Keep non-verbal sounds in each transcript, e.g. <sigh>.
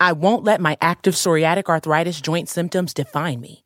I won't let my active psoriatic arthritis joint symptoms define me.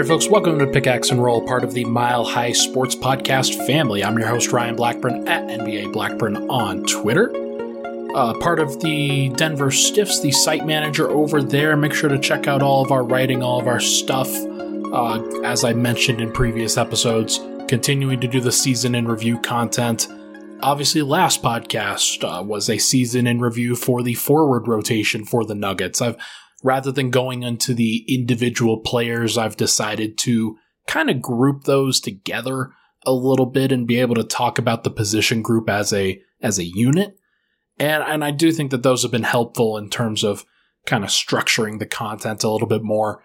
Right, folks, welcome to Pickaxe and Roll, part of the Mile High Sports Podcast family. I'm your host, Ryan Blackburn, at NBA Blackburn on Twitter. Uh, part of the Denver Stiffs, the site manager over there. Make sure to check out all of our writing, all of our stuff. Uh, as I mentioned in previous episodes, continuing to do the season in review content. Obviously, last podcast uh, was a season in review for the forward rotation for the Nuggets. I've rather than going into the individual players, I've decided to kind of group those together a little bit and be able to talk about the position group as a as a unit. And and I do think that those have been helpful in terms of kind of structuring the content a little bit more.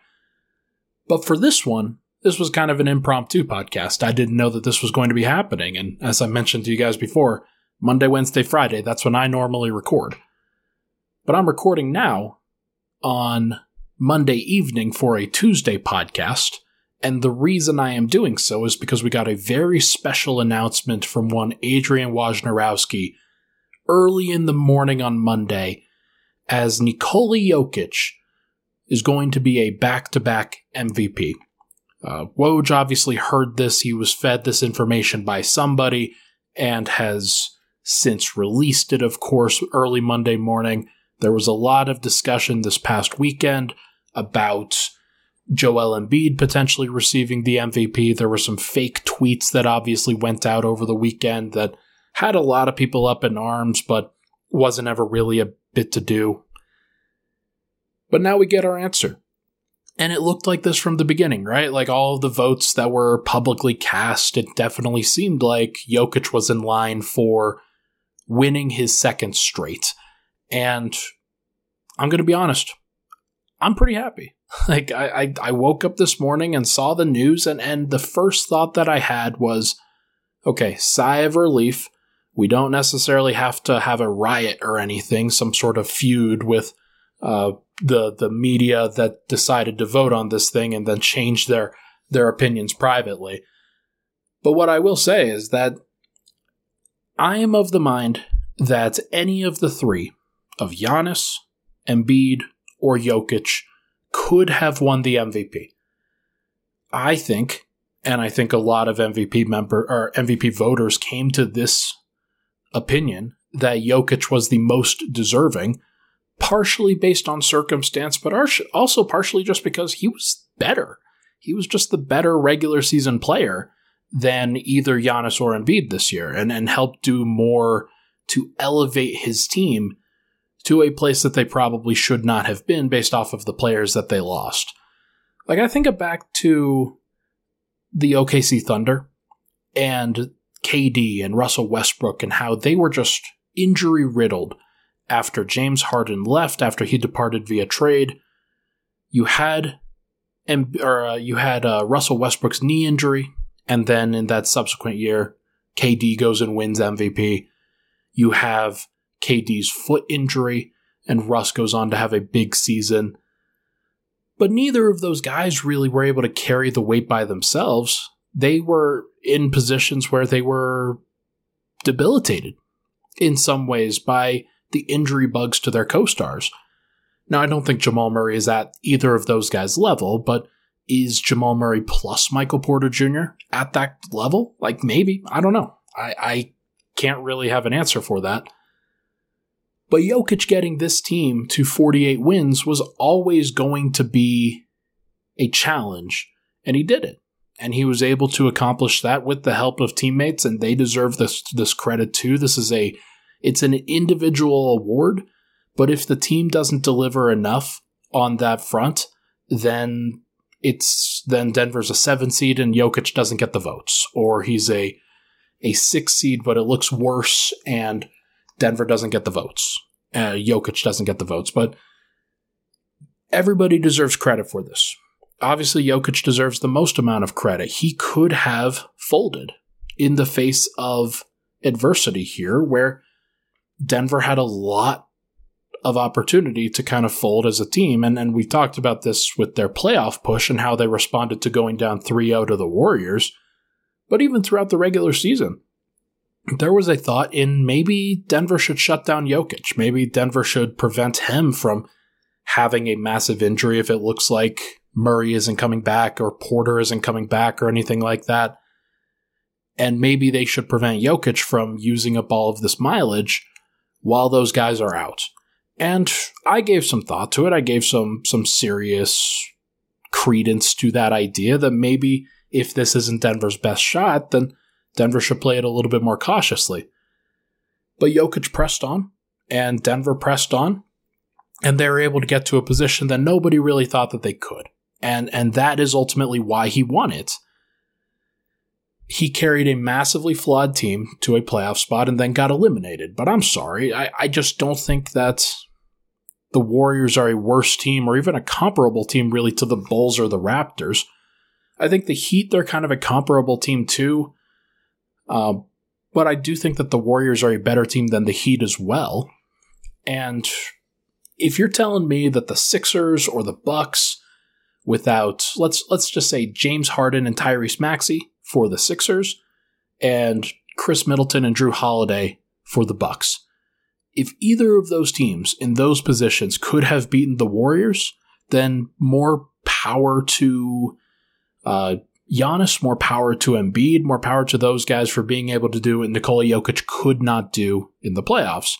But for this one, this was kind of an impromptu podcast. I didn't know that this was going to be happening. And as I mentioned to you guys before, Monday, Wednesday, Friday, that's when I normally record. But I'm recording now on Monday evening for a Tuesday podcast. And the reason I am doing so is because we got a very special announcement from one Adrian Wojnarowski early in the morning on Monday as Nikola Jokic is going to be a back to back MVP. Uh, Woj obviously heard this. He was fed this information by somebody and has since released it, of course, early Monday morning. There was a lot of discussion this past weekend about Joel Embiid potentially receiving the MVP. There were some fake tweets that obviously went out over the weekend that had a lot of people up in arms, but wasn't ever really a bit to do. But now we get our answer. And it looked like this from the beginning, right? Like all of the votes that were publicly cast, it definitely seemed like Jokic was in line for winning his second straight. And I'm going to be honest, I'm pretty happy. <laughs> Like I, I, I woke up this morning and saw the news, and and the first thought that I had was, okay, sigh of relief. We don't necessarily have to have a riot or anything, some sort of feud with uh, the the media that decided to vote on this thing and then change their their opinions privately. But what I will say is that I am of the mind that any of the three, of Giannis, Embiid, or Jokic, could have won the MVP. I think, and I think a lot of MVP member or MVP voters came to this opinion that Jokic was the most deserving, partially based on circumstance, but also partially just because he was better. He was just the better regular season player than either Giannis or Embiid this year, and and helped do more to elevate his team to a place that they probably should not have been based off of the players that they lost. Like, I think back to the OKC Thunder and KD and Russell Westbrook and how they were just injury riddled after James Harden left, after he departed via trade. You had or uh, you had uh, Russell Westbrook's knee injury, and then in that subsequent year, KD goes and wins MVP. You have KD's foot injury, and Russ goes on to have a big season. But neither of those guys really were able to carry the weight by themselves. They were in positions where they were debilitated in some ways by the injury bugs to their co stars. Now, I don't think Jamal Murray is at either of those guys' level, but is Jamal Murray plus Michael Porter Jr. at that level? Like maybe. I don't know. I, I can't really have an answer for that. But Jokic getting this team to 48 wins was always going to be a challenge, and he did it. And he was able to accomplish that with the help of teammates, and they deserve this this credit too. This is a it's an individual award, but if the team doesn't deliver enough on that front, then it's then Denver's a seven seed and Jokic doesn't get the votes, or he's a a six seed, but it looks worse and Denver doesn't get the votes. Uh, Jokic doesn't get the votes, but everybody deserves credit for this. Obviously, Jokic deserves the most amount of credit. He could have folded in the face of adversity here, where Denver had a lot of opportunity to kind of fold as a team. And, and we talked about this with their playoff push and how they responded to going down 3 0 to the Warriors. But even throughout the regular season, there was a thought in maybe Denver should shut down Jokic. Maybe Denver should prevent him from having a massive injury if it looks like Murray isn't coming back or Porter isn't coming back or anything like that. And maybe they should prevent Jokic from using up all of this mileage while those guys are out. And I gave some thought to it. I gave some some serious credence to that idea that maybe if this isn't Denver's best shot, then Denver should play it a little bit more cautiously. But Jokic pressed on, and Denver pressed on, and they were able to get to a position that nobody really thought that they could. And and that is ultimately why he won it. He carried a massively flawed team to a playoff spot and then got eliminated. But I'm sorry, I, I just don't think that the Warriors are a worse team or even a comparable team really to the Bulls or the Raptors. I think the Heat, they're kind of a comparable team too. Uh, but I do think that the Warriors are a better team than the Heat as well. And if you're telling me that the Sixers or the Bucks, without let's let's just say James Harden and Tyrese Maxey for the Sixers, and Khris Middleton and Jrue Holiday for the Bucks, if either of those teams in those positions could have beaten the Warriors, then more power to uh, Giannis, more power to Embiid, more power to those guys for being able to do what Nikola Jokic could not do in the playoffs.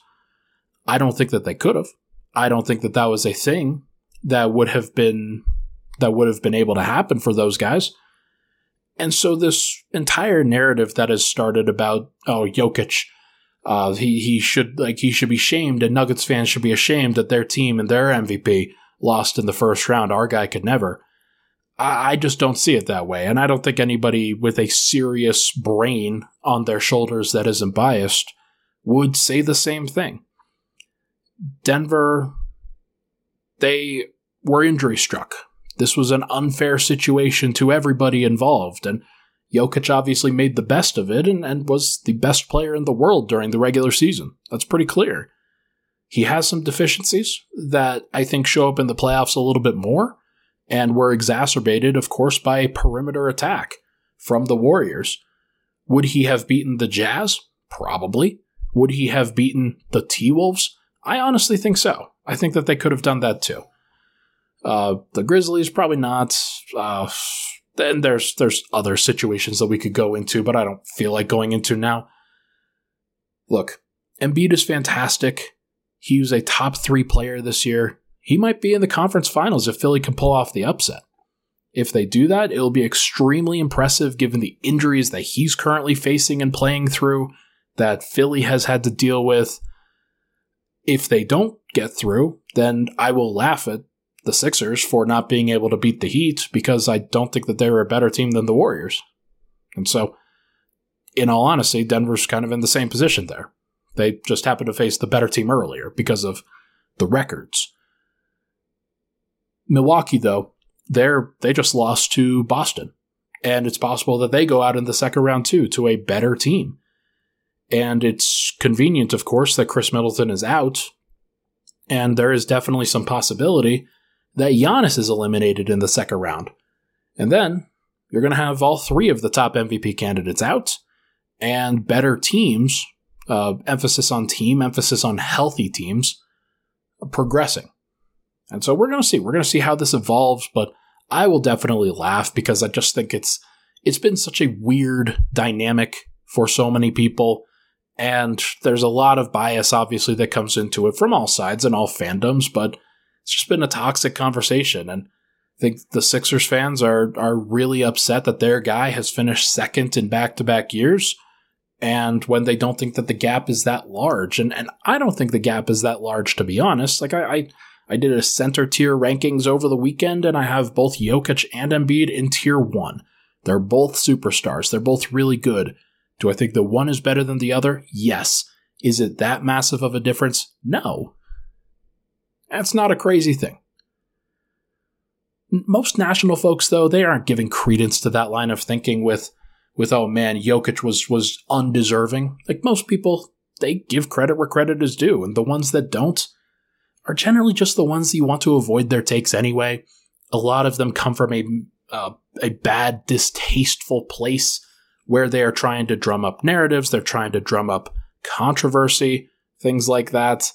I don't think that they could have. I don't think that that was a thing that would have been that would have been able to happen for those guys. And so this entire narrative that has started about oh Jokic, uh, he he should like he should be shamed, and Nuggets fans should be ashamed that their team and their MVP lost in the first round. Our guy could never. I just don't see it that way. And I don't think anybody with a serious brain on their shoulders that isn't biased would say the same thing. Denver, they were injury struck. This was an unfair situation to everybody involved. And Jokic obviously made the best of it and, and was the best player in the world during the regular season. That's pretty clear. He has some deficiencies that I think show up in the playoffs a little bit more and were exacerbated, of course, by a perimeter attack from the Warriors. Would he have beaten the Jazz? Probably. Would he have beaten the T Wolves? I honestly think so. I think that they could have done that too. Uh, the Grizzlies probably not. Uh, then there's there's other situations that we could go into, but I don't feel like going into now. Look, Embiid is fantastic. He was a top three player this year he might be in the conference finals if Philly can pull off the upset. If they do that, it'll be extremely impressive given the injuries that he's currently facing and playing through, that Philly has had to deal with. If they don't get through, then I will laugh at the Sixers for not being able to beat the Heat because I don't think that they're a better team than the Warriors. And so, in all honesty, Denver's kind of in the same position there. They just happened to face the better team earlier because of the records. Milwaukee, though, they're they just lost to Boston, and it's possible that they go out in the second round too to a better team. And it's convenient, of course, that Khris Middleton is out, and there is definitely some possibility that Giannis is eliminated in the second round, and then you're going to have all three of the top MVP candidates out, and better teams. Uh, emphasis on team, emphasis on healthy teams, progressing. And so we're going to see. We're going to see how this evolves, but I will definitely laugh because I just think it's it's been such a weird dynamic for so many people. And there's a lot of bias, obviously, that comes into it from all sides and all fandoms, but it's just been a toxic conversation. And I think the Sixers fans are are really upset that their guy has finished second in back to back years. And when they don't think that the gap is that large. And and I don't think the gap is that large to be honest. Like I, I I did a center tier rankings over the weekend, and I have both Jokic and Embiid in tier one. They're both superstars. They're both really good. Do I think the one is better than the other? Yes. Is it that massive of a difference? No. That's not a crazy thing. Most national folks, though, they aren't giving credence to that line of thinking with, with oh man, Jokic was was undeserving. Like most people, they give credit where credit is due, and the ones that don't are generally just the ones you want to avoid their takes anyway. A lot of them come from a uh, a bad, distasteful place where they are trying to drum up narratives, they're trying to drum up controversy, things like that.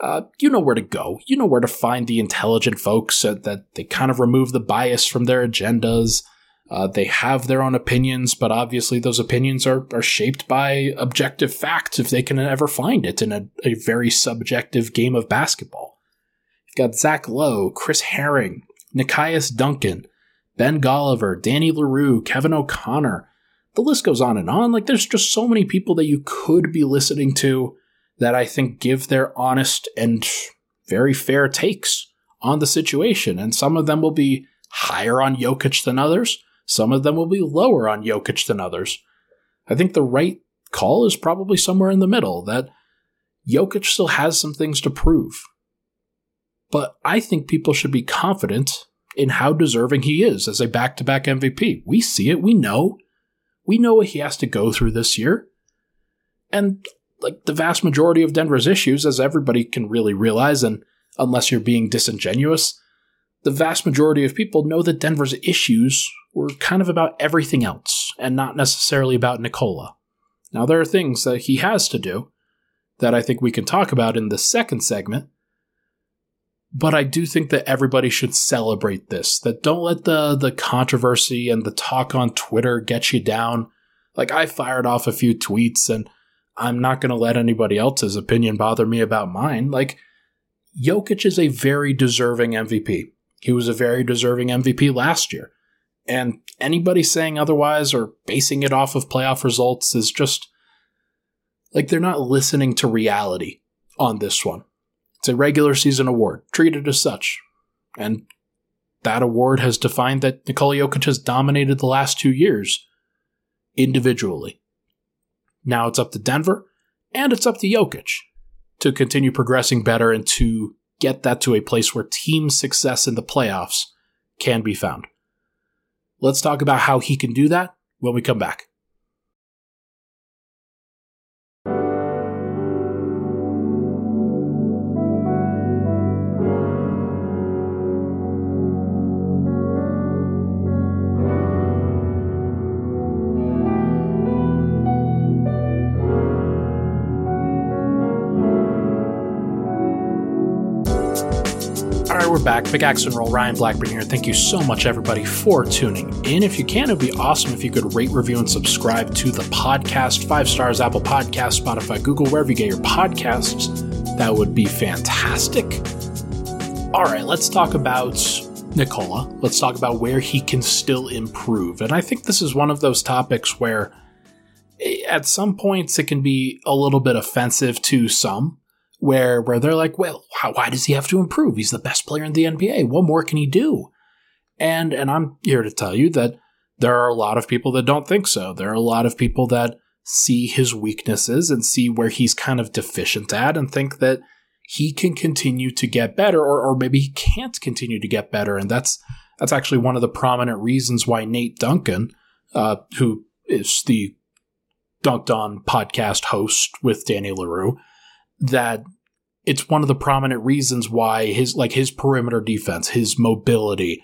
Uh, you know where to go. You know where to find the intelligent folks that they kind of remove the bias from their agendas. Uh, they have their own opinions, but obviously those opinions are, are shaped by objective facts if they can ever find it in a, a very subjective game of basketball. You've got Zach Lowe, Chris Herring, Nekias Duncan, Ben Golliver, Danny Leroux, Kevin O'Connor, the list goes on and on. Like there's just so many people that you could be listening to that I think give their honest and very fair takes on the situation. And some of them will be higher on Jokic than others. Some of them will be lower on Jokic than others. I think the right call is probably somewhere in the middle that Jokic still has some things to prove. But I think people should be confident in how deserving he is as a back to back MVP. We see it, we know. We know what he has to go through this year. And like the vast majority of Denver's issues, as everybody can really realize, and unless you're being disingenuous, the vast majority of people know that Denver's issues were kind of about everything else and not necessarily about Nikola. Now, there are things that he has to do that I think we can talk about in the second segment, but I do think that everybody should celebrate this. That don't let the the controversy and the talk on Twitter get you down. Like I fired off a few tweets and I'm not going to let anybody else's opinion bother me about mine. Like Jokic is a very deserving MVP. He was a very deserving MVP last year. And anybody saying otherwise or basing it off of playoff results is just like they're not listening to reality on this one. It's a regular season award, treated as such. And that award has defined that Nikola Jokic has dominated the last two years individually. Now it's up to Denver and it's up to Jokic to continue progressing better and to get that to a place where team success in the playoffs can be found. Let's talk about how he can do that when we come back. We're back. Pickaxe and Roll, Ryan Blackburn here. Thank you so much, everybody, for tuning in. If you can, it would be awesome if you could rate, review, and subscribe to the podcast. Five stars, Apple Podcast, Spotify, Google, wherever you get your podcasts. That would be fantastic. All right, let's talk about Nikola. Let's talk about where he can still improve. And I think this is one of those topics where eh, at some points it can be a little bit offensive to some where where they're like, well, how, why does he have to improve? He's the best player in the NBA. What more can he do? And and I'm here to tell you that there are a lot of people that don't think so. There are a lot of people that see his weaknesses and see where he's kind of deficient at and think that he can continue to get better or, or maybe he can't continue to get better. And that's that's actually one of the prominent reasons why Nate Duncan, uh, who is the Dunc'd On podcast host with Danny Leroux, that it's one of the prominent reasons why his like his perimeter defense, his mobility,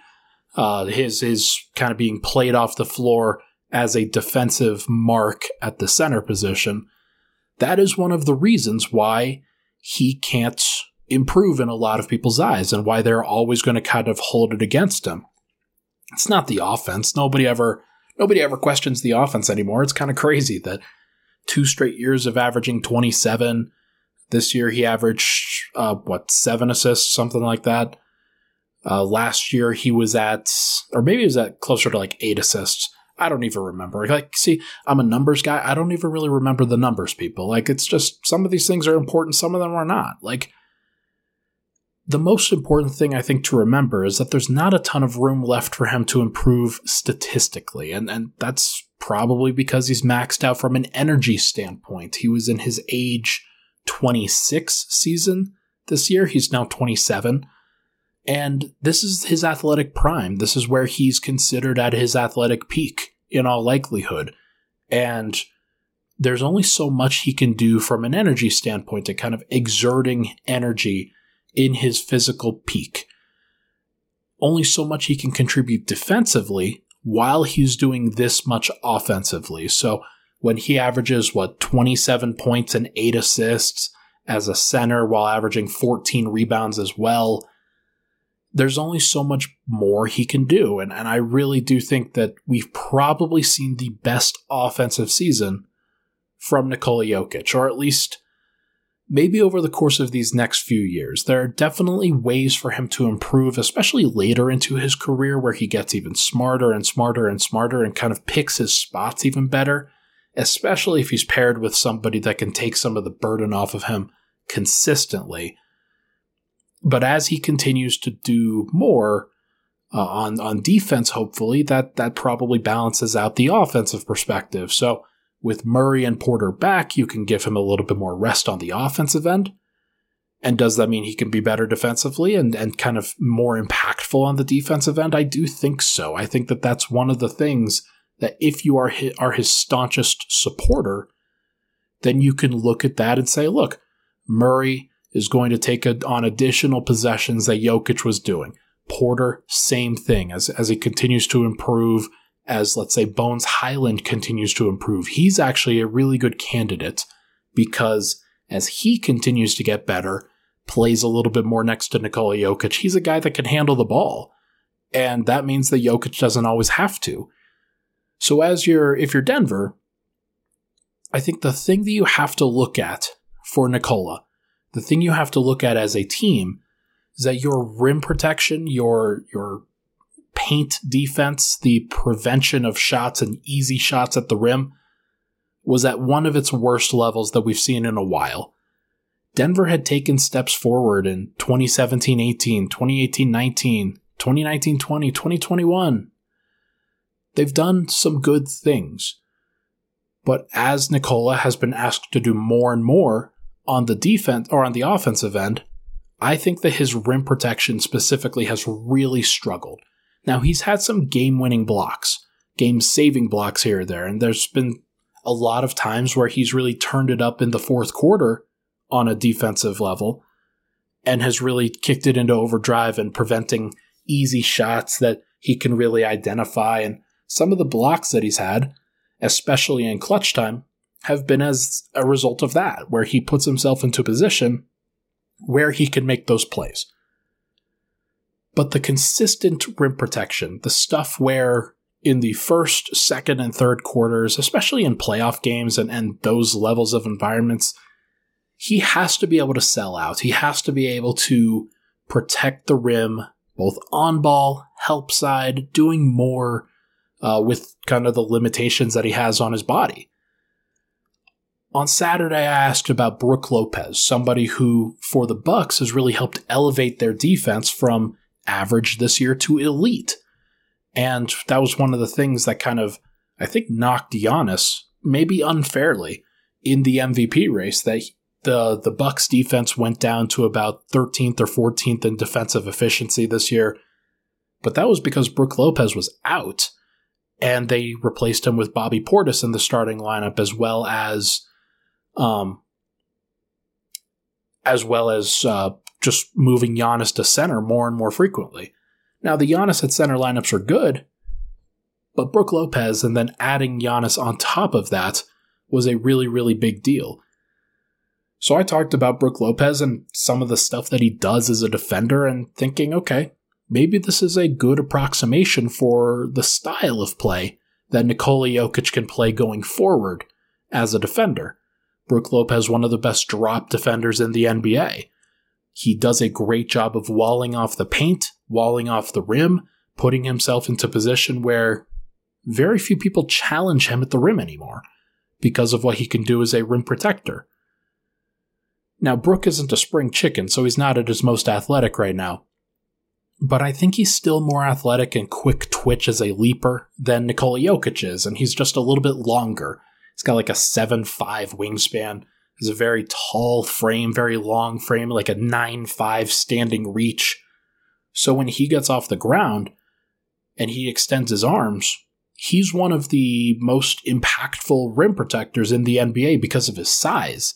uh, his his kind of being played off the floor as a defensive mark at the center position. That is one of the reasons why he can't improve in a lot of people's eyes and why they're always going to kind of hold it against him. It's not the offense. Nobody ever nobody ever questions the offense anymore. It's kind of crazy that two straight years of averaging 27. This year he averaged uh, what seven assists, something like that. Uh, last year he was at, or maybe he was at closer to like eight assists. I don't even remember. Like, see, I'm a numbers guy. I don't even really remember the numbers, people. Like, it's just some of these things are important, some of them are not. Like, the most important thing I think to remember is that there's not a ton of room left for him to improve statistically. And, and that's probably because he's maxed out from an energy standpoint. He was in his age 26 season this year. He's now 27. And this is his athletic prime. This is where he's considered at his athletic peak in all likelihood. And there's only so much he can do from an energy standpoint to kind of exerting energy in his physical peak. Only so much he can contribute defensively while he's doing this much offensively. So when he averages, what, 27 points and 8 assists as a center while averaging 14 rebounds as well, there's only so much more he can do. And, and I really do think that we've probably seen the best offensive season from Nikola Jokic, or at least maybe over the course of these next few years. There are definitely ways for him to improve, especially later into his career where he gets even smarter and smarter and smarter and kind of picks his spots even better, especially if he's paired with somebody that can take some of the burden off of him consistently. But as he continues to do more, uh, on on defense, hopefully that that probably balances out the offensive perspective. So with Murray and Porter back, you can give him a little bit more rest on the offensive end. And does that mean he can be better defensively and, and kind of more impactful on the defensive end? I do think so. I think that that's one of the things that if you are his, are his staunchest supporter, then you can look at that and say, look, Murray is going to take a, on additional possessions that Jokic was doing. Porter, same thing as, as he continues to improve as let's say Bones Hyland continues to improve, he's actually a really good candidate because as he continues to get better, plays a little bit more next to Nikola Jokic, he's a guy that can handle the ball. And that means that Jokic doesn't always have to. So as you're if you're Denver, I think the thing that you have to look at for Nikola, the thing you have to look at as a team is that your rim protection, your your paint defense, the prevention of shots and easy shots at the rim, was at one of its worst levels that we've seen in a while. Denver had taken steps forward in 2017 18, 2018 19, 2019 20, 2021. They've done some good things. But as Nikola has been asked to do more and more on the defense or on the offensive end, I think that his rim protection specifically has really struggled. Now, he's had some game winning blocks, game saving blocks here or there, and there's been a lot of times where he's really turned it up in the fourth quarter on a defensive level and has really kicked it into overdrive and preventing easy shots that he can really identify. And some of the blocks that he's had, especially in clutch time, have been as a result of that, where he puts himself into a position where he can make those plays. But the consistent rim protection, the stuff where in the first, second, and third quarters, especially in playoff games and, and those levels of environments, he has to be able to sell out. He has to be able to protect the rim, both on ball, help side, doing more uh, with kind of the limitations that he has on his body. On Saturday, I asked about Brook Lopez, somebody who, for the Bucks, has really helped elevate their defense from average this year to elite. And that was one of the things that kind of, I think, knocked Giannis, maybe unfairly, in the MVP race. That the the Bucks defense went down to about 13th or 14th in defensive efficiency this year, but that was because Brook Lopez was out, and they replaced him with Bobby Portis in the starting lineup, as well as, um, as well as uh, just moving Giannis to center more and more frequently. Now, the Giannis at center lineups are good, but Brook Lopez and then adding Giannis on top of that was a really, really big deal. So I talked about Brook Lopez and some of the stuff that he does as a defender and thinking, okay, maybe this is a good approximation for the style of play that Nikola Jokic can play going forward as a defender. Brook Lopez, one of the best drop defenders in the NBA. He does a great job of walling off the paint, walling off the rim, putting himself into position where very few people challenge him at the rim anymore because of what he can do as a rim protector. Now, Brook isn't a spring chicken, so he's not at his most athletic right now. But I think he's still more athletic and quick twitch as a leaper than Nikola Jokic is, and he's just a little bit longer. He's got like a seven five wingspan, has a very tall frame, very long frame, like a nine five standing reach. So when he gets off the ground and he extends his arms, he's one of the most impactful rim protectors in the NBA because of his size.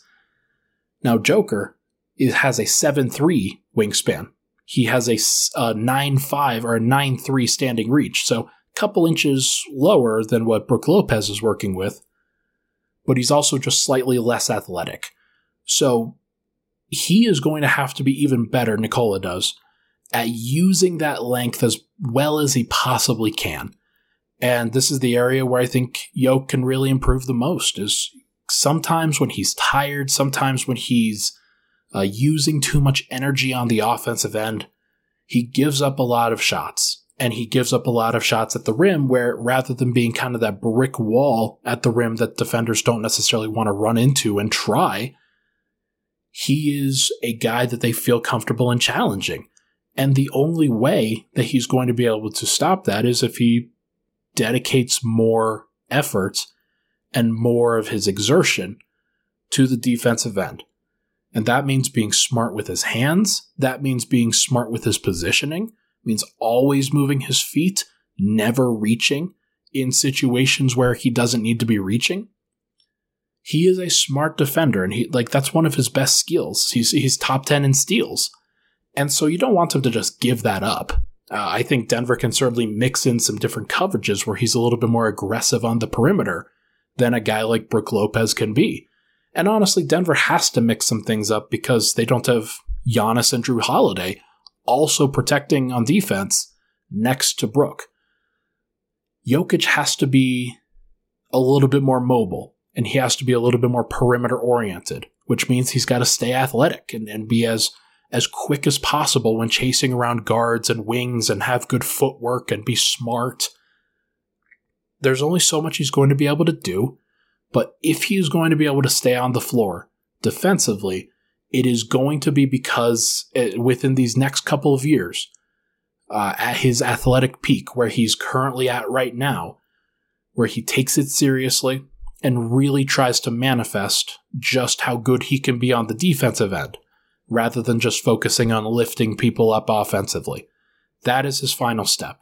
Now, Joker is, has a seven three wingspan. He has a, a 9'5 or a 9'3 standing reach, so a couple inches lower than what Brook Lopez is working with, but he's also just slightly less athletic. So he is going to have to be even better, Nikola does, at using that length as well as he possibly can. And this is the area where I think Yoke can really improve the most is sometimes when he's tired, sometimes when he's uh, using too much energy on the offensive end, he gives up a lot of shots. And he gives up a lot of shots at the rim where rather than being kind of that brick wall at the rim that defenders don't necessarily want to run into and try, he is a guy that they feel comfortable in challenging. And the only way that he's going to be able to stop that is if he dedicates more efforts and more of his exertion to the defensive end. And that means being smart with his hands. That means being smart with his positioning. It means always moving his feet, never reaching in situations where he doesn't need to be reaching. He is a smart defender, and he like that's one of his best skills. He's he's top ten in steals, and so you don't want him to just give that up. Uh, I think Denver can certainly mix in some different coverages where he's a little bit more aggressive on the perimeter than a guy like Brook Lopez can be. And honestly, Denver has to mix some things up because they don't have Giannis and Jrue Holiday also protecting on defense next to Brook. Jokic has to be a little bit more mobile and he has to be a little bit more perimeter oriented, which means he's got to stay athletic and, and be as as quick as possible when chasing around guards and wings and have good footwork and be smart. There's only so much he's going to be able to do, but if he's going to be able to stay on the floor defensively, it is going to be because it, uh, within these next couple of years, uh, at his athletic peak, where he's currently at right now, where he takes it seriously and really tries to manifest just how good he can be on the defensive end rather than just focusing on lifting people up offensively. That is his final step.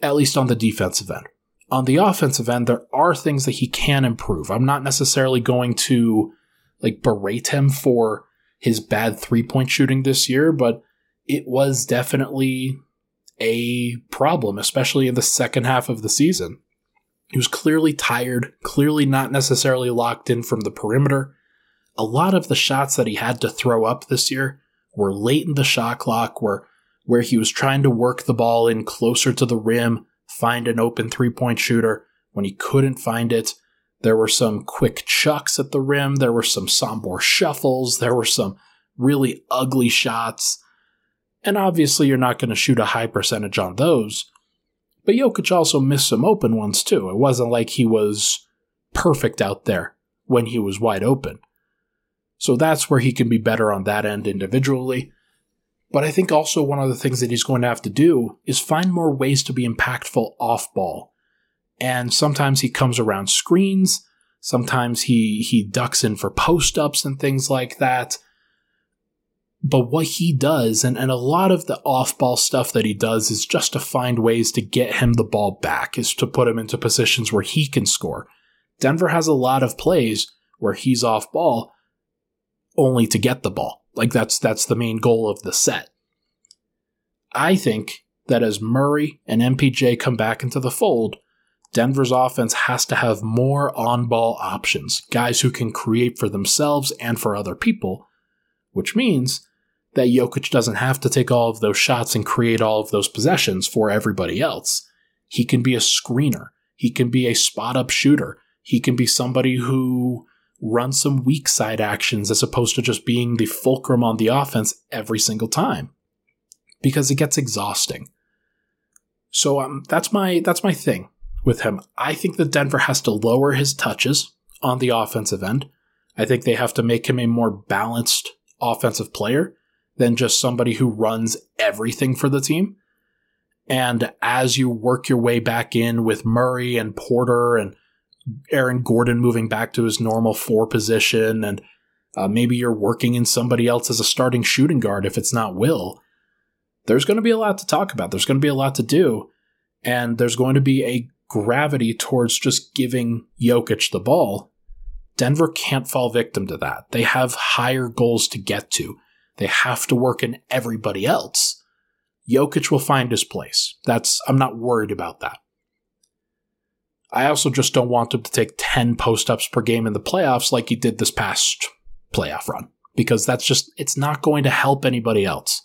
At least on the defensive end. On the offensive end, there are things that he can improve. I'm not necessarily going to like berate him for his bad three point shooting this year, but it was definitely a problem, especially in the second half of the season. He was clearly tired, clearly not necessarily locked in from the perimeter a lot of the shots that he had to throw up this year were late in the shot clock, where where he was trying to work the ball in closer to the rim, find an open three point shooter. When he couldn't find it, there were some quick chucks at the rim. There were some Sombor shuffles. There were some really ugly shots. And obviously, you're not going to shoot a high percentage on those. But Jokic also missed some open ones too. It wasn't like he was perfect out there when he was wide open. So that's where he can be better on that end individually. But I think also one of the things that he's going to have to do is find more ways to be impactful off ball. And sometimes he comes around screens, sometimes he he ducks in for post ups and things like that. But what he does, and, and a lot of the off ball stuff that he does, is just to find ways to get him the ball back, is to put him into positions where he can score. Denver has a lot of plays where he's off ball, only to get the ball. Like that's that's the main goal of the set. I think that as Murray and MPJ come back into the fold, Denver's offense has to have more on ball options, guys who can create for themselves and for other people, which means that Jokic doesn't have to take all of those shots and create all of those possessions for everybody else. He can be a screener. He can be a spot up shooter. He can be somebody who runs some weak side actions as opposed to just being the fulcrum on the offense every single time because it gets exhausting. So um, that's my that's my thing with him. I think that Denver has to lower his touches on the offensive end. I think they have to make him a more balanced offensive player than just somebody who runs everything for the team. And as you work your way back in with Murray and Porter and Aaron Gordon moving back to his normal four position, and uh, maybe you're working in somebody else as a starting shooting guard if it's not Will, there's going to be a lot to talk about. There's going to be a lot to do. And there's going to be a gravity towards just giving Jokic the ball. Denver can't fall victim to that. They have higher goals to get to. They have to work in everybody else. Jokic will find his place. That's I'm not worried about that. I also just don't want him to take 10 post ups per game in the playoffs like he did this past playoff run because that's just it's not going to help anybody else.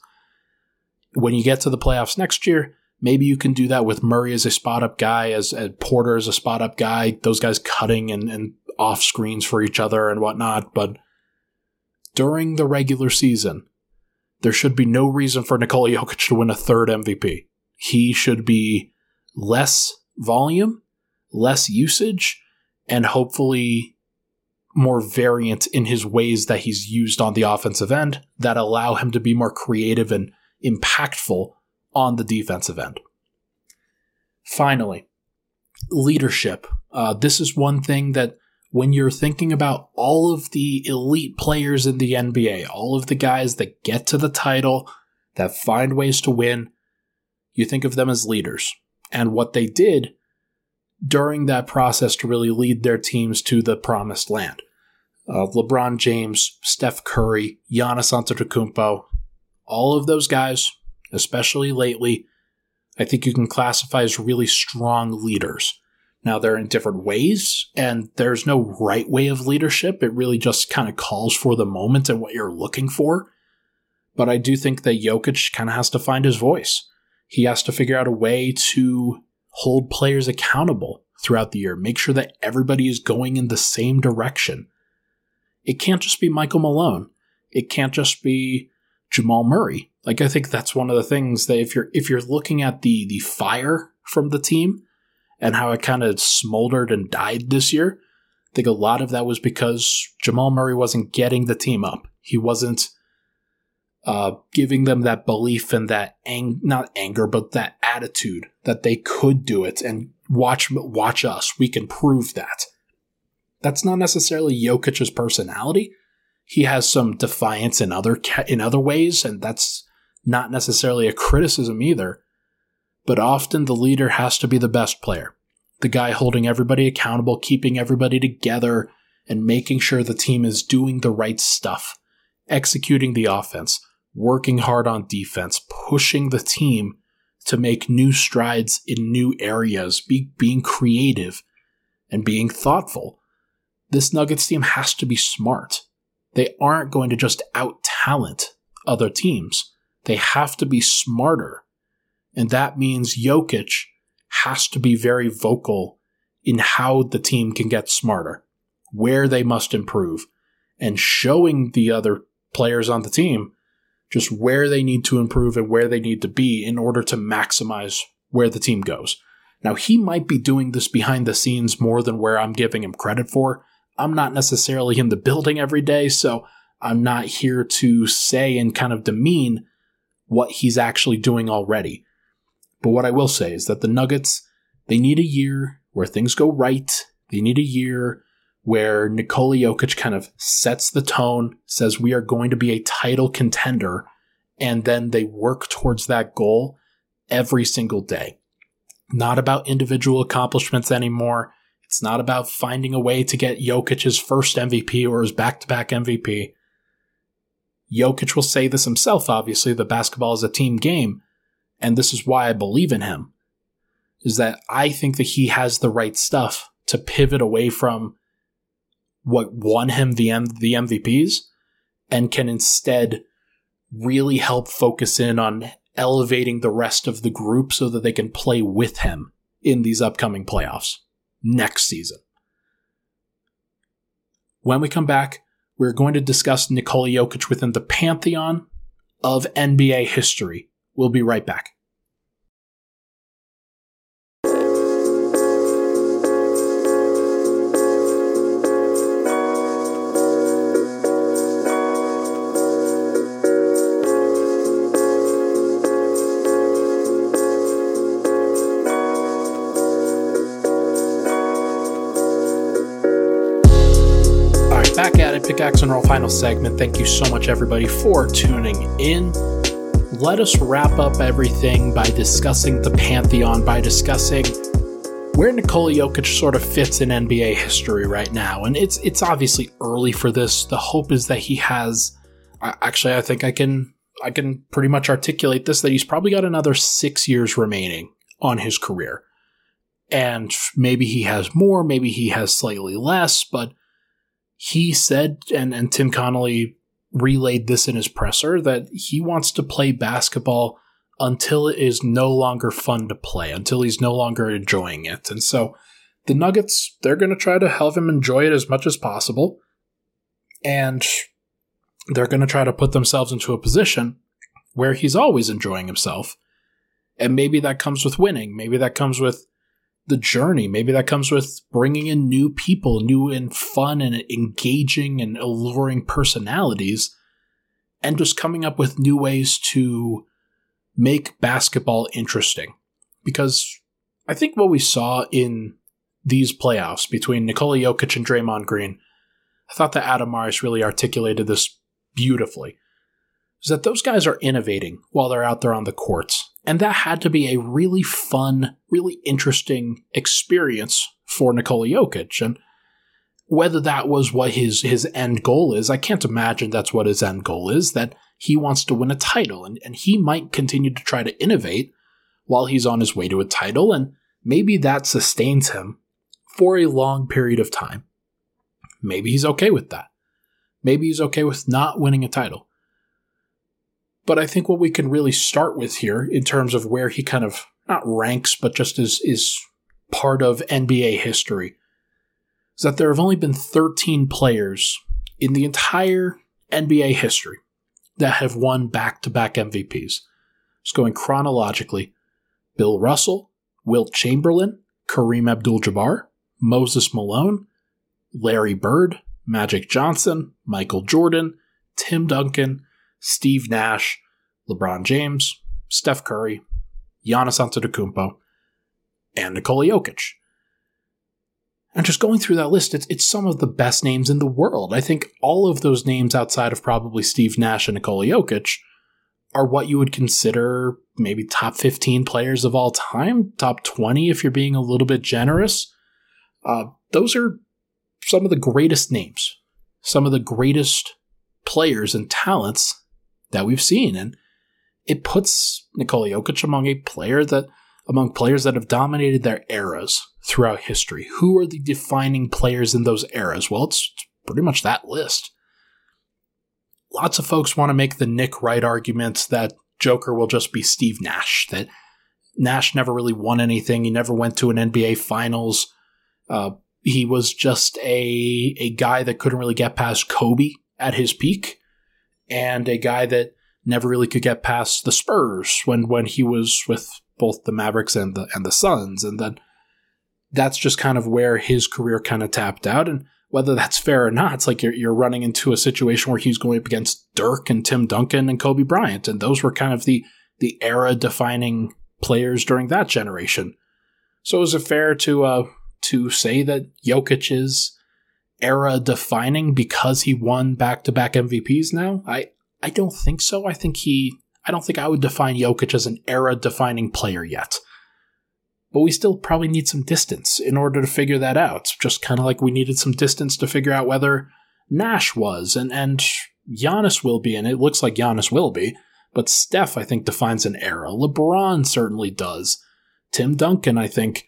When you get to the playoffs next year, maybe you can do that with Murray as a spot up guy, as, as Porter as a spot up guy, those guys cutting and, and off screens for each other and whatnot. But during the regular season, there should be no reason for Nikola Jokic to win a third MVP. He should be less volume, less usage, and hopefully more variant in his ways that he's used on the offensive end that allow him to be more creative and impactful on the defensive end. Finally, leadership. Uh, this is one thing that when you're thinking about all of the elite players in the NBA, all of the guys that get to the title, that find ways to win, you think of them as leaders. And what they did during that process to really lead their teams to the promised land. Uh, LeBron James, Steph Curry, Giannis Antetokounmpo, all of those guys, especially lately, I think you can classify as really strong leaders. Now, they're in different ways, and there's no right way of leadership. It really just kind of calls for the moment and what you're looking for. But I do think that Jokic kind of has to find his voice. He has to figure out a way to hold players accountable throughout the year, make sure that everybody is going in the same direction. It can't just be Michael Malone. It can't just be Jamal Murray. Like I think that's one of the things that if you're if you're looking at the the fire from the team, and how it kind of smoldered and died this year. I think a lot of that was because Jamal Murray wasn't getting the team up. He wasn't uh, giving them that belief and that ang- not anger, but that attitude that they could do it and watch watch us. We can prove that. That's not necessarily Jokic's personality. He has some defiance in other in other ways, and that's not necessarily a criticism either but often the leader has to be the best player. The guy holding everybody accountable, keeping everybody together, and making sure the team is doing the right stuff, executing the offense, working hard on defense, pushing the team to make new strides in new areas, be, being creative, and being thoughtful. This Nuggets team has to be smart. They aren't going to just out talent other teams. They have to be smarter and that means Jokic has to be very vocal in how the team can get smarter, where they must improve, and showing the other players on the team just where they need to improve and where they need to be in order to maximize where the team goes. Now, he might be doing this behind the scenes more than where I'm giving him credit for. I'm not necessarily in the building every day, so I'm not here to say and kind of demean what he's actually doing already. But what I will say is that the Nuggets, they need a year where things go right. They need a year where Nikola Jokic kind of sets the tone, says we are going to be a title contender, and then they work towards that goal every single day. Not about individual accomplishments anymore. It's not about finding a way to get Jokic's first MVP or his back to back MVP. Jokic will say this himself, obviously, that basketball is a team game, and this is why I believe in him, is that I think that he has the right stuff to pivot away from what won him the M- the MVPs and can instead really help focus in on elevating the rest of the group so that they can play with him in these upcoming playoffs next season. When we come back, we're going to discuss Nikola Jokic within the pantheon of NBA history. We'll be right back. Pickaxe and Roll final segment. Thank you so much, everybody, for tuning in. Let us wrap up everything by discussing the Pantheon, by discussing where Nikola Jokic sort of fits in NBA history right now. And it's it's obviously early for this. The hope is that he has actually I think I can I can pretty much articulate this that he's probably got another 6 years remaining on his career. And maybe he has more, maybe he has slightly less, but he said, and, and Tim Connolly relayed this in his presser, that he wants to play basketball until it is no longer fun to play, until he's no longer enjoying it. And so the Nuggets, they're going to try to have him enjoy it as much as possible. And they're going to try to put themselves into a position where he's always enjoying himself. And maybe that comes with winning. Maybe that comes with the journey. Maybe that comes with bringing in new people, new and fun and engaging and alluring personalities, and just coming up with new ways to make basketball interesting. Because I think what we saw in these playoffs between Nikola Jokic and Draymond Green, I thought that Adam Mares really articulated this beautifully. Is that those guys are innovating while they're out there on the courts. And that had to be a really fun, really interesting experience for Nikola Jokic. And whether that was what his, his end goal is, I can't imagine that's what his end goal is, that he wants to win a title. And, and he might continue to try to innovate while he's on his way to a title. And maybe that sustains him for a long period of time. Maybe he's okay with that. Maybe he's okay with not winning a title. But I think what we can really start with here, in terms of where he kind of not ranks, but just is is part of NBA history, is that there have only been 13 players in the entire NBA history that have won back to back MVPs. Just going chronologically Bill Russell, Wilt Chamberlain, Kareem Abdul Jabbar, Moses Malone, Larry Bird, Magic Johnson, Michael Jordan, Tim Duncan, Steve Nash, LeBron James, Steph Curry, Giannis Antetokounmpo, and Nikola Jokic. And just going through that list, it's, it's some of the best names in the world. I think all of those names outside of probably Steve Nash and Nikola Jokic are what you would consider maybe top 15 players of all time, top 20 if you're being a little bit generous. Uh, those are some of the greatest names, some of the greatest players and talents that we've seen. And it puts Nikola Jokic among a player that among players that have dominated their eras throughout history. Who are the defining players in those eras? Well, it's pretty much that list. Lots of folks want to make the Nick Wright argument that Joker will just be Steve Nash, that Nash never really won anything. He never went to an NBA Finals. Uh, he was just a a guy that couldn't really get past Kobe at his peak, and a guy that never really could get past the Spurs when when he was with both the Mavericks and the and the Suns, and then that's just kind of where his career kind of tapped out. And whether that's fair or not, it's like you're you're running into a situation where he's going up against Dirk and Tim Duncan and Kobe Bryant, and those were kind of the the era defining players during that generation. So is it fair to uh, to say that Jokic is era defining because he won back to back MVPs now? I I don't think so. I think he. I don't think I would define Jokic as an era defining player yet. But we still probably need some distance in order to figure that out. Just kind of like we needed some distance to figure out whether Nash was and, and Giannis will be, and it looks like Giannis will be. But Steph, I think, defines an era. LeBron certainly does. Tim Duncan, I think,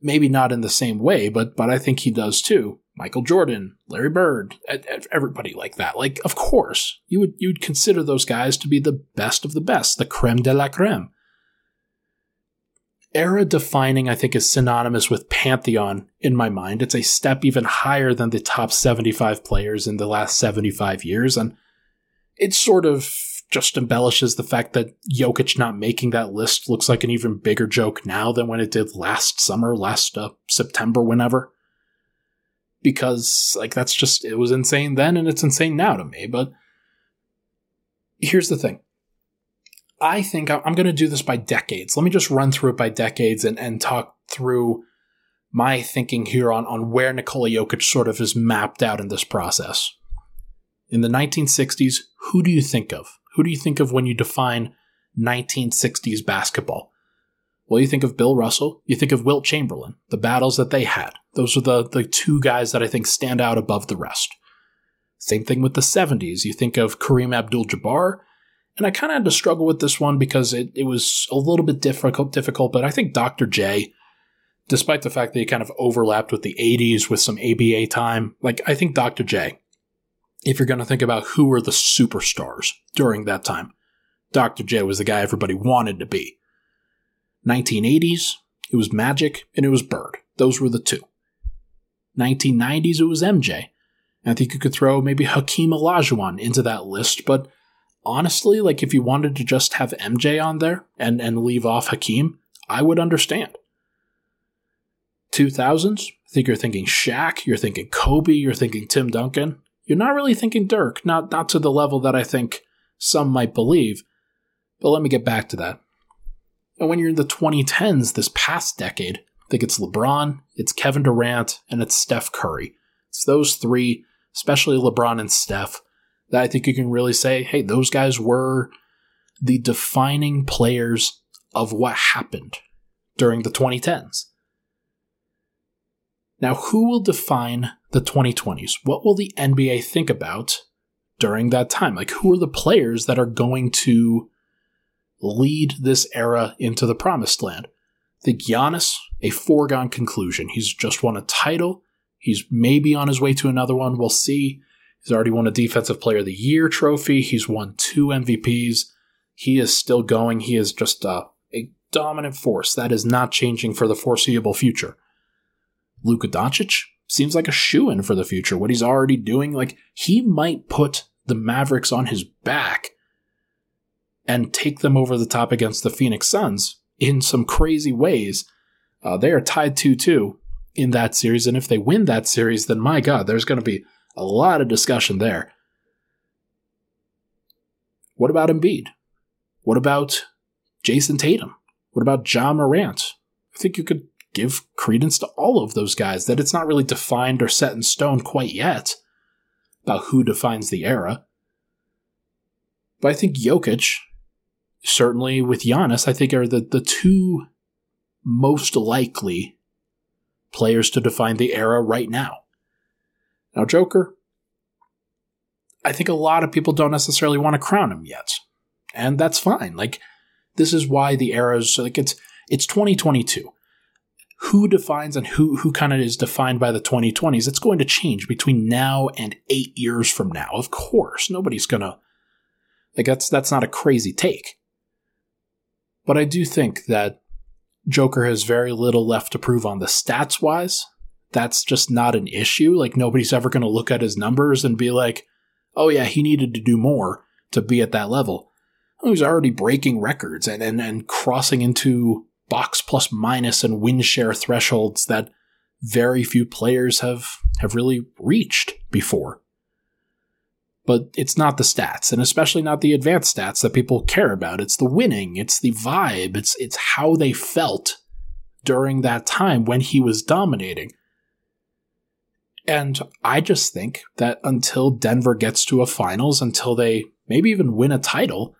maybe not in the same way, but but I think he does too. Michael Jordan, Larry Bird, everybody like that. Like, of course, you would you would consider those guys to be the best of the best, the creme de la creme. Era defining, I think, is synonymous with pantheon in my mind. It's a step even higher than the top 75 players in the last 75 years, and it sort of just embellishes the fact that Jokic not making that list looks like an even bigger joke now than when it did last summer, last uh, September, whenever because like that's just it was insane then and it's insane now to me but here's the thing i think i'm going to do this by decades let me just run through it by decades and, and talk through my thinking here on, on where Nikola Jokic sort of is mapped out in this process. In the 1960s, who do you think of? Who do you think of when you define 1960s basketball? Well, you think of Bill Russell, you think of Wilt Chamberlain, the battles that they had. Those are the, the two guys that I think stand out above the rest. Same thing with the 70s. You think of Kareem Abdul Jabbar, and I kind of had to struggle with this one because it, it was a little bit difficult, difficult, but I think Dr. J, despite the fact that he kind of overlapped with the 80s with some ABA time, like I think Dr. J, if you're going to think about who were the superstars during that time, Dr. J was the guy everybody wanted to be. 1980s, it was Magic and it was Bird. Those were the two. 1990s, it was MJ. I think you could throw maybe Hakeem Olajuwon into that list, but honestly, like if you wanted to just have MJ on there and, and leave off Hakeem, I would understand. 2000s, I think you're thinking Shaq, you're thinking Kobe, you're thinking Tim Duncan. You're not really thinking Dirk, not, not to the level that I think some might believe. But let me get back to that. And when you're in the 2010s, this past decade, I think it's LeBron, it's Kevin Durant, and it's Steph Curry. It's those three, especially LeBron and Steph, that I think you can really say, hey, those guys were the defining players of what happened during the 2010s. Now, who will define the 2020s? What will the NBA think about during that time? Like, who are the players that are going to lead this era into the promised land. Think Giannis, a foregone conclusion. He's just won a title. He's maybe on his way to another one. We'll see. He's already won a Defensive Player of the Year trophy. He's won two MVPs. He is still going. He is just a, a dominant force. That is not changing for the foreseeable future. Luka Doncic seems like a shoe in for the future. What he's already doing, like, he might put the Mavericks on his back and take them over the top against the Phoenix Suns in some crazy ways. Uh, they are tied 2 2 in that series. And if they win that series, then my God, there's going to be a lot of discussion there. What about Embiid? What about Jayson Tatum? What about Ja Morant? I think you could give credence to all of those guys, that it's not really defined or set in stone quite yet about who defines the era. But I think Jokic certainly with Giannis, I think are the, the two most likely players to define the era right now. Now, Joker, I think a lot of people don't necessarily want to crown him yet. And that's fine. Like, this is why the era is like it's it's 2022. Who defines and who who kind of is defined by the 2020s? It's going to change between now and eight years from now. Of course, nobody's gonna like that's that's not a crazy take. But I do think that Joker has very little left to prove on the stats wise. That's just not an issue. Like, nobody's ever going to look at his numbers and be like, oh, yeah, he needed to do more to be at that level. Oh, he's already breaking records and, and, and crossing into box plus minus and win share thresholds that very few players have, have really reached before but it's not the stats and especially not the advanced stats that people care about. It's the winning it's the vibe it's it's how they felt during that time when he was dominating. And i just think that until denver gets to a finals until they maybe even win a title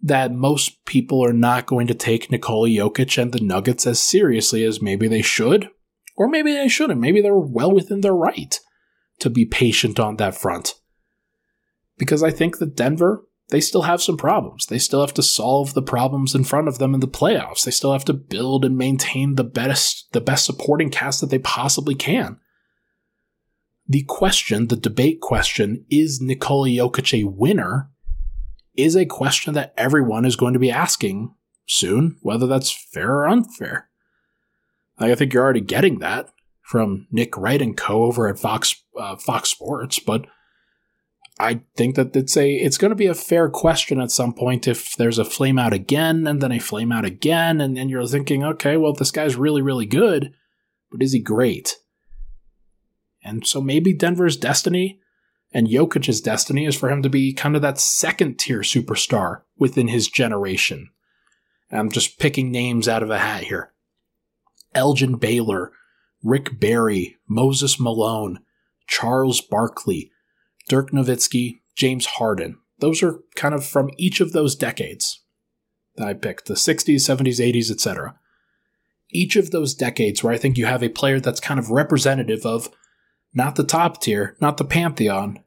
that most people are not going to take Nikola Jokic and the Nuggets as seriously as maybe they should, or maybe they shouldn't. Maybe they're well within their right to be patient on that front because I think that Denver they still have some problems. They still have to solve the problems in front of them in the playoffs. They still have to build and maintain the best the best supporting cast that they possibly can. The question, the debate question, is Nikola Jokic a winner? Is a question that everyone is going to be asking soon, whether that's fair or unfair. I think you're already getting that from Nick Wright and co over at Fox uh, Fox Sports, but I think that it's a it's going to be a fair question at some point if there's a flame out again and then a flame out again and then you're thinking, okay, well this guy's really really good, but is he great? And so maybe Denver's destiny and Jokic's destiny is for him to be kind of that second tier superstar within his generation. I'm just picking names out of a hat here. Elgin Baylor, Rick Barry, Moses Malone, Charles Barkley, Dirk Nowitzki, James Harden. Those are kind of from each of those decades that I picked the 60s, 70s, 80s, etc. Each of those decades where I think you have a player that's kind of representative of not the top tier, not the pantheon,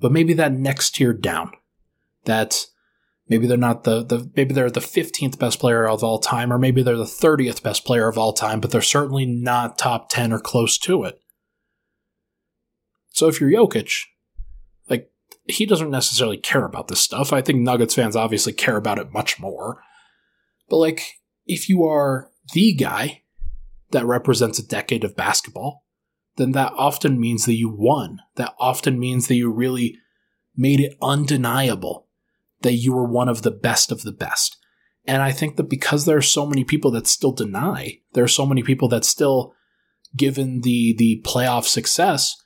but maybe that next tier down. That maybe they're not the, the maybe they're the 15th best player of all time, or maybe they're the 30th best player of all time, but they're certainly not top 10 or close to it. So if you're Jokic, he doesn't necessarily care about this stuff. I think Nuggets fans obviously care about it much more. But like, if you are the guy that represents a decade of basketball, then that often means that you won. That often means that you really made it undeniable that you were one of the best of the best. And I think that because there are so many people that still deny, there are so many people that still, given the the playoff success,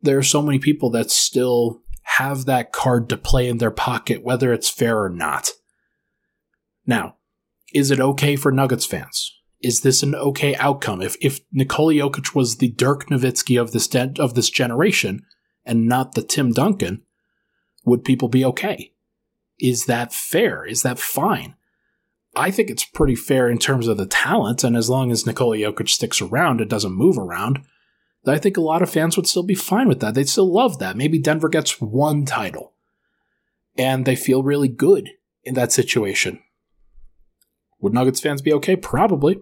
there are so many people that still have that card to play in their pocket, whether it's fair or not. Now, is it okay for Nuggets fans? Is this an okay outcome? If if Nikola Jokic was the Dirk Nowitzki of this de- of this generation and not the Tim Duncan, would people be okay? Is that fair? Is that fine? I think it's pretty fair in terms of the talent, and as long as Nikola Jokic sticks around, it doesn't move around. I think a lot of fans would still be fine with that. They'd still love that. Maybe Denver gets one title and they feel really good in that situation. Would Nuggets fans be okay? Probably.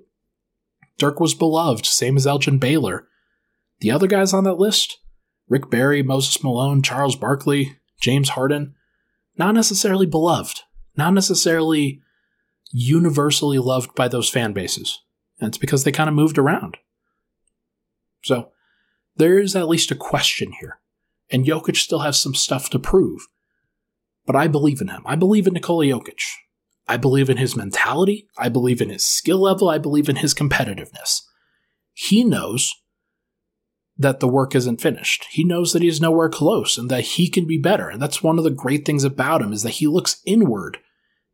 Dirk was beloved, same as Elgin Baylor. The other guys on that list Rick Barry, Moses Malone, Charles Barkley, James Harden not necessarily beloved, not necessarily universally loved by those fan bases. And it's because they kind of moved around. So, there is at least a question here. And Jokic still has some stuff to prove. But I believe in him. I believe in Nikola Jokic. I believe in his mentality. I believe in his skill level. I believe in his competitiveness. He knows that the work isn't finished. He knows that he's nowhere close and that he can be better. And that's one of the great things about him is that he looks inward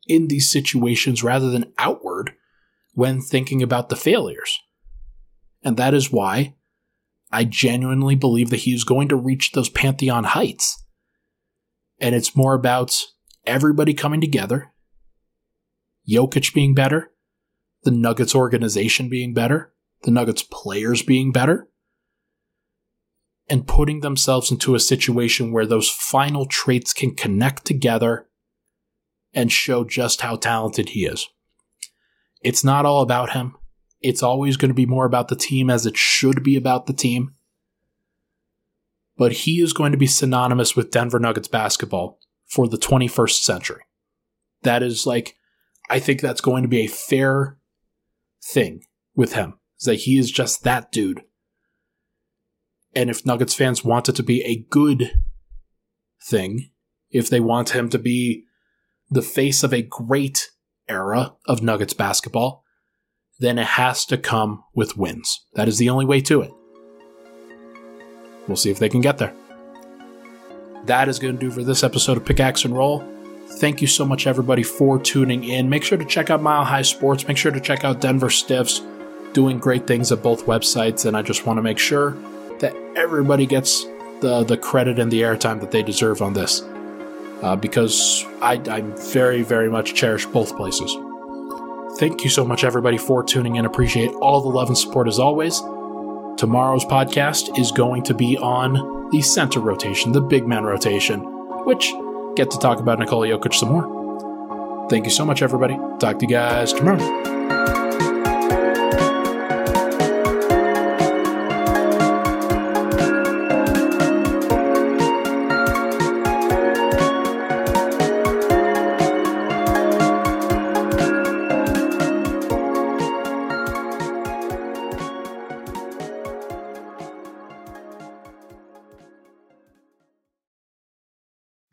in these situations rather than outward when thinking about the failures. And that is why I genuinely believe that he's going to reach those pantheon heights. And it's more about everybody coming together, Jokic being better, the Nuggets organization being better, the Nuggets players being better, and putting themselves into a situation where those final traits can connect together and show just how talented he is. It's not all about him. It's always going to be more about the team as it should be about the team. But he is going to be synonymous with Denver Nuggets basketball for the 21st century. That is like, I think that's going to be a fair thing with him, is that he is just that dude. And if Nuggets fans want it to be a good thing, if they want him to be the face of a great era of Nuggets basketball, then it has to come with wins. That is the only way to it. We'll see if they can get there. That is going to do for this episode of Pickaxe and Roll. Thank you so much, everybody, for tuning in. Make sure to check out Mile High Sports. Make sure to check out Denver Stiffs, doing great things at both websites. And I just want to make sure that everybody gets the, the credit and the airtime that they deserve on this. Uh, because I, I very, very much cherish both places. Thank you so much, everybody, for tuning in. Appreciate all the love and support as always. Tomorrow's podcast is going to be on the center rotation, the big man rotation, which get to talk about Nikola Jokic some more. Thank you so much, everybody. Talk to you guys tomorrow.